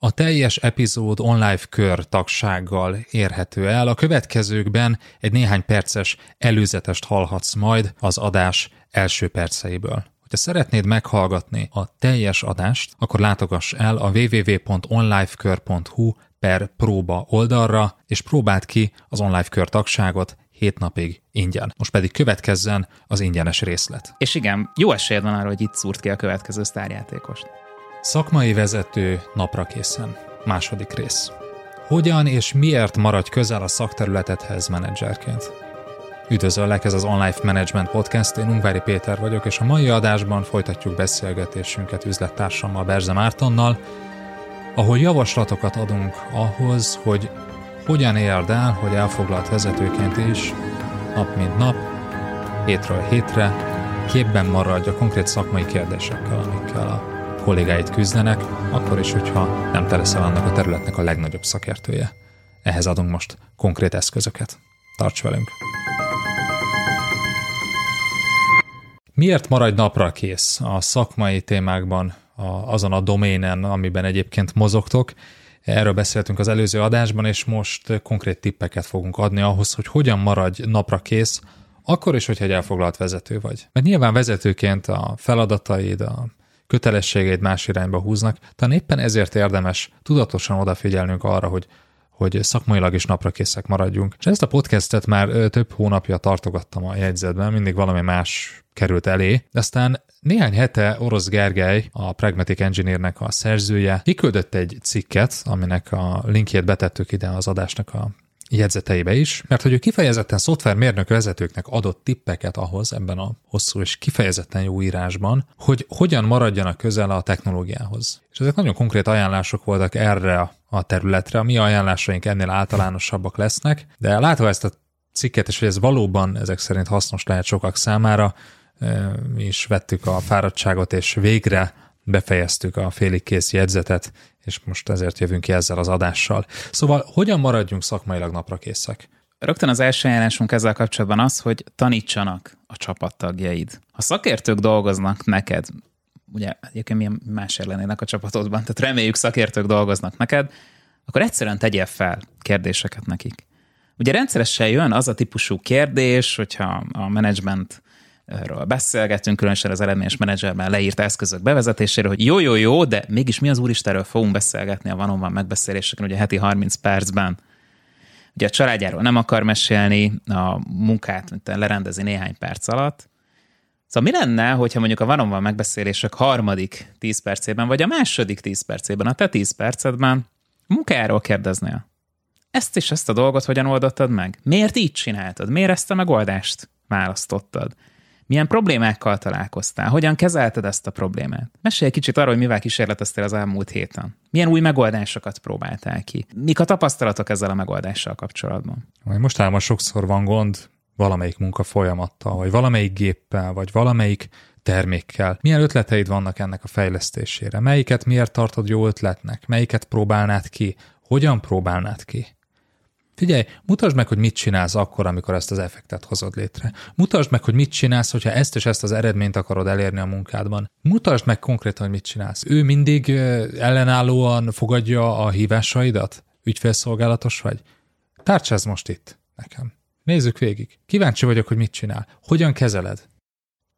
A teljes epizód online kör tagsággal érhető el. A következőkben egy néhány perces előzetest hallhatsz majd az adás első perceiből. Ha szeretnéd meghallgatni a teljes adást, akkor látogass el a www.onlifekör.hu per próba oldalra, és próbáld ki az online kör tagságot 7 napig ingyen. Most pedig következzen az ingyenes részlet. És igen, jó esélyed van arra, hogy itt szúrt ki a következő sztárjátékost. Szakmai vezető napra készen. Második rész. Hogyan és miért maradj közel a szakterületedhez menedzserként? Üdvözöllek, ez az Online Management Podcast, én Ungvári Péter vagyok, és a mai adásban folytatjuk beszélgetésünket üzlettársammal Berze Mártonnal, ahol javaslatokat adunk ahhoz, hogy hogyan érd el, hogy elfoglalt vezetőként is, nap mint nap, hétről hétre, képben maradj a konkrét szakmai kérdésekkel, amikkel a kollégáid küzdenek, akkor is, hogyha nem te leszel annak a területnek a legnagyobb szakértője. Ehhez adunk most konkrét eszközöket. Tarts velünk! Miért maradj napra kész a szakmai témákban, azon a doménen, amiben egyébként mozogtok? Erről beszéltünk az előző adásban, és most konkrét tippeket fogunk adni ahhoz, hogy hogyan maradj napra kész, akkor is, hogyha egy elfoglalt vezető vagy. Mert nyilván vezetőként a feladataid, a kötelességeid más irányba húznak, talán éppen ezért érdemes tudatosan odafigyelnünk arra, hogy hogy szakmailag is napra készek maradjunk. És ezt a podcastet már több hónapja tartogattam a jegyzetben, mindig valami más került elé, de aztán néhány hete Orosz Gergely, a Pragmatic Engineer-nek a szerzője, kiküldött egy cikket, aminek a linkjét betettük ide az adásnak a jegyzeteibe is, mert hogy ő kifejezetten szoftvermérnök vezetőknek adott tippeket ahhoz ebben a hosszú és kifejezetten jó írásban, hogy hogyan maradjanak közel a technológiához. És ezek nagyon konkrét ajánlások voltak erre a területre, a mi ajánlásaink ennél általánosabbak lesznek, de látva ezt a cikket, és hogy ez valóban ezek szerint hasznos lehet sokak számára, mi is vettük a fáradtságot, és végre befejeztük a félig kész jegyzetet, és most ezért jövünk ki ezzel az adással. Szóval hogyan maradjunk szakmailag napra készek? Rögtön az első ajánlásunk ezzel kapcsolatban az, hogy tanítsanak a csapattagjaid. Ha szakértők dolgoznak neked, ugye egyébként milyen más lennének a csapatodban, tehát reméljük szakértők dolgoznak neked, akkor egyszerűen tegyél fel kérdéseket nekik. Ugye rendszeresen jön az a típusú kérdés, hogyha a menedzsment ről beszélgetünk, különösen az eredményes menedzserben leírt eszközök bevezetéséről, hogy jó, jó, jó, de mégis mi az úristenről fogunk beszélgetni a van van megbeszéléseken, ugye heti 30 percben. Ugye a családjáról nem akar mesélni, a munkát lerendezi néhány perc alatt. Szóval mi lenne, hogyha mondjuk a van van megbeszélések harmadik 10 percében, vagy a második 10 percében, a te 10 percedben munkájáról kérdeznél? Ezt és ezt a dolgot hogyan oldottad meg? Miért így csináltad? Miért ezt a megoldást választottad? Milyen problémákkal találkoztál? Hogyan kezelted ezt a problémát? Mesélj kicsit arról, hogy mivel kísérleteztél az elmúlt héten. Milyen új megoldásokat próbáltál ki? Mik a tapasztalatok ezzel a megoldással kapcsolatban? Mostában sokszor van gond valamelyik munka folyamattal, vagy valamelyik géppel, vagy valamelyik termékkel. Milyen ötleteid vannak ennek a fejlesztésére? Melyiket miért tartod jó ötletnek? Melyiket próbálnád ki? Hogyan próbálnád ki? Figyelj, mutasd meg, hogy mit csinálsz akkor, amikor ezt az effektet hozod létre. Mutasd meg, hogy mit csinálsz, hogyha ezt és ezt az eredményt akarod elérni a munkádban. Mutasd meg konkrétan, hogy mit csinálsz. Ő mindig ellenállóan fogadja a hívásaidat? Ügyfélszolgálatos vagy? Tárcsáz most itt nekem. Nézzük végig. Kíváncsi vagyok, hogy mit csinál. Hogyan kezeled?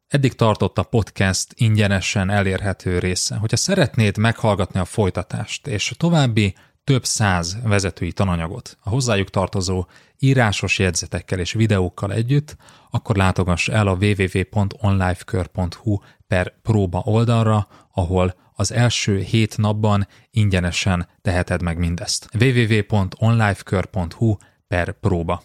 Eddig tartott a podcast ingyenesen elérhető része. Hogyha szeretnéd meghallgatni a folytatást és további több száz vezetői tananyagot a hozzájuk tartozó írásos jegyzetekkel és videókkal együtt, akkor látogass el a www.onlifekör.hu per próba oldalra, ahol az első hét napban ingyenesen teheted meg mindezt. www.onlifekör.hu per próba.